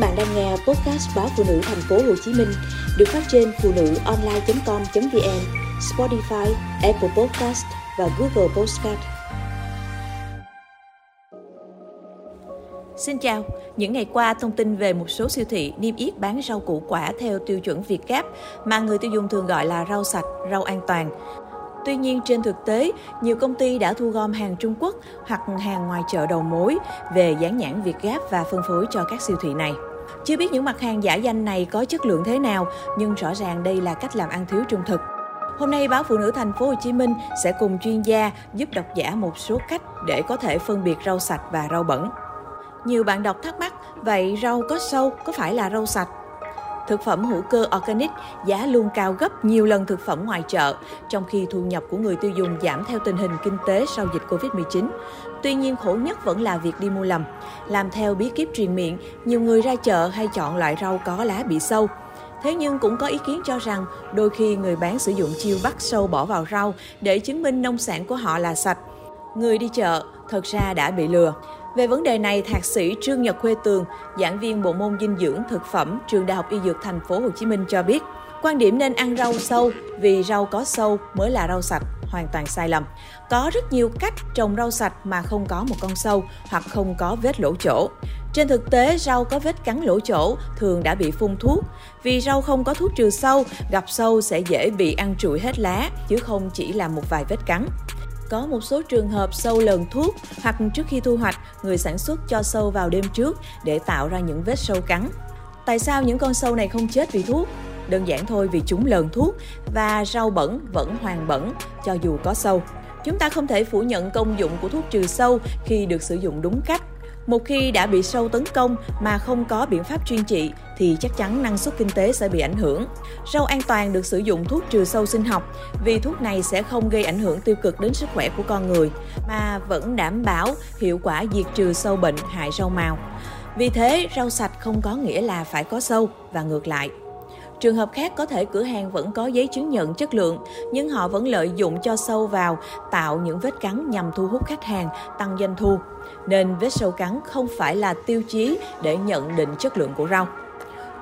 bạn đang nghe podcast báo phụ nữ thành phố Hồ Chí Minh được phát trên phụ nữ online.com.vn, Spotify, Apple Podcast và Google Podcast. Xin chào, những ngày qua thông tin về một số siêu thị niêm yết bán rau củ quả theo tiêu chuẩn Việt Gáp mà người tiêu dùng thường gọi là rau sạch, rau an toàn. Tuy nhiên trên thực tế, nhiều công ty đã thu gom hàng Trung Quốc hoặc hàng ngoài chợ đầu mối về dán nhãn Việt Gáp và phân phối cho các siêu thị này. Chưa biết những mặt hàng giả danh này có chất lượng thế nào, nhưng rõ ràng đây là cách làm ăn thiếu trung thực. Hôm nay báo Phụ nữ Thành phố Hồ Chí Minh sẽ cùng chuyên gia giúp độc giả một số cách để có thể phân biệt rau sạch và rau bẩn. Nhiều bạn đọc thắc mắc, vậy rau có sâu có phải là rau sạch? Thực phẩm hữu cơ organic giá luôn cao gấp nhiều lần thực phẩm ngoài chợ, trong khi thu nhập của người tiêu dùng giảm theo tình hình kinh tế sau dịch Covid-19. Tuy nhiên khổ nhất vẫn là việc đi mua lầm. Làm theo bí kíp truyền miệng, nhiều người ra chợ hay chọn loại rau có lá bị sâu. Thế nhưng cũng có ý kiến cho rằng đôi khi người bán sử dụng chiêu bắt sâu bỏ vào rau để chứng minh nông sản của họ là sạch. Người đi chợ thật ra đã bị lừa. Về vấn đề này, thạc sĩ Trương Nhật Khuê Tường, giảng viên bộ môn dinh dưỡng thực phẩm trường Đại học Y Dược Thành phố Hồ Chí Minh cho biết, quan điểm nên ăn rau sâu vì rau có sâu mới là rau sạch hoàn toàn sai lầm. Có rất nhiều cách trồng rau sạch mà không có một con sâu hoặc không có vết lỗ chỗ. Trên thực tế, rau có vết cắn lỗ chỗ thường đã bị phun thuốc. Vì rau không có thuốc trừ sâu, gặp sâu sẽ dễ bị ăn trụi hết lá, chứ không chỉ là một vài vết cắn. Có một số trường hợp sâu lần thuốc hoặc trước khi thu hoạch, người sản xuất cho sâu vào đêm trước để tạo ra những vết sâu cắn. Tại sao những con sâu này không chết vì thuốc? Đơn giản thôi vì chúng lờn thuốc và rau bẩn vẫn hoàn bẩn cho dù có sâu. Chúng ta không thể phủ nhận công dụng của thuốc trừ sâu khi được sử dụng đúng cách. Một khi đã bị sâu tấn công mà không có biện pháp chuyên trị thì chắc chắn năng suất kinh tế sẽ bị ảnh hưởng. Rau an toàn được sử dụng thuốc trừ sâu sinh học vì thuốc này sẽ không gây ảnh hưởng tiêu cực đến sức khỏe của con người mà vẫn đảm bảo hiệu quả diệt trừ sâu bệnh hại rau màu. Vì thế, rau sạch không có nghĩa là phải có sâu và ngược lại. Trường hợp khác có thể cửa hàng vẫn có giấy chứng nhận chất lượng, nhưng họ vẫn lợi dụng cho sâu vào, tạo những vết cắn nhằm thu hút khách hàng, tăng doanh thu. Nên vết sâu cắn không phải là tiêu chí để nhận định chất lượng của rau.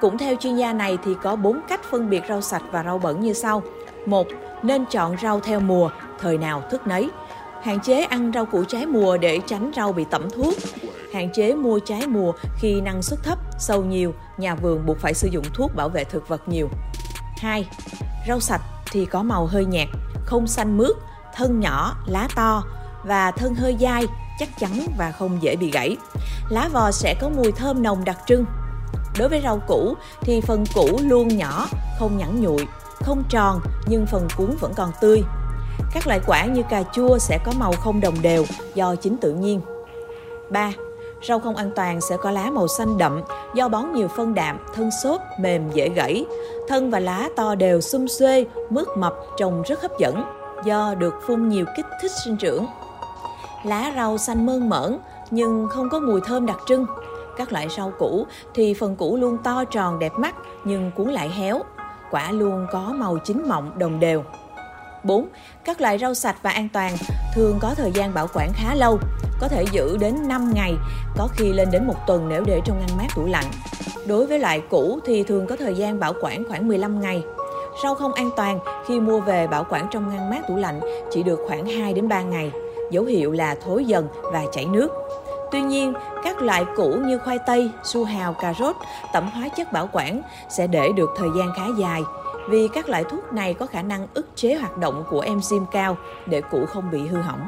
Cũng theo chuyên gia này thì có 4 cách phân biệt rau sạch và rau bẩn như sau. một Nên chọn rau theo mùa, thời nào thức nấy. Hạn chế ăn rau củ trái mùa để tránh rau bị tẩm thuốc. Hạn chế mua trái mùa khi năng suất thấp, sâu nhiều, nhà vườn buộc phải sử dụng thuốc bảo vệ thực vật nhiều. 2. Rau sạch thì có màu hơi nhạt, không xanh mướt, thân nhỏ, lá to và thân hơi dai, chắc chắn và không dễ bị gãy. Lá vò sẽ có mùi thơm nồng đặc trưng. Đối với rau củ thì phần củ luôn nhỏ, không nhẵn nhụi, không tròn nhưng phần cuốn vẫn còn tươi. Các loại quả như cà chua sẽ có màu không đồng đều do chính tự nhiên. 3. Rau không an toàn sẽ có lá màu xanh đậm do bón nhiều phân đạm, thân xốp, mềm, dễ gãy. Thân và lá to đều xum xuê, mướt mập, trông rất hấp dẫn do được phun nhiều kích thích sinh trưởng. Lá rau xanh mơn mởn nhưng không có mùi thơm đặc trưng. Các loại rau củ thì phần củ luôn to tròn đẹp mắt nhưng cuốn lại héo. Quả luôn có màu chín mọng đồng đều. 4. Các loại rau sạch và an toàn thường có thời gian bảo quản khá lâu, có thể giữ đến 5 ngày, có khi lên đến một tuần nếu để trong ngăn mát tủ lạnh. Đối với loại cũ thì thường có thời gian bảo quản khoảng 15 ngày. Rau không an toàn khi mua về bảo quản trong ngăn mát tủ lạnh chỉ được khoảng 2 đến 3 ngày, dấu hiệu là thối dần và chảy nước. Tuy nhiên, các loại củ như khoai tây, su hào, cà rốt, tẩm hóa chất bảo quản sẽ để được thời gian khá dài vì các loại thuốc này có khả năng ức chế hoạt động của enzyme cao để củ không bị hư hỏng.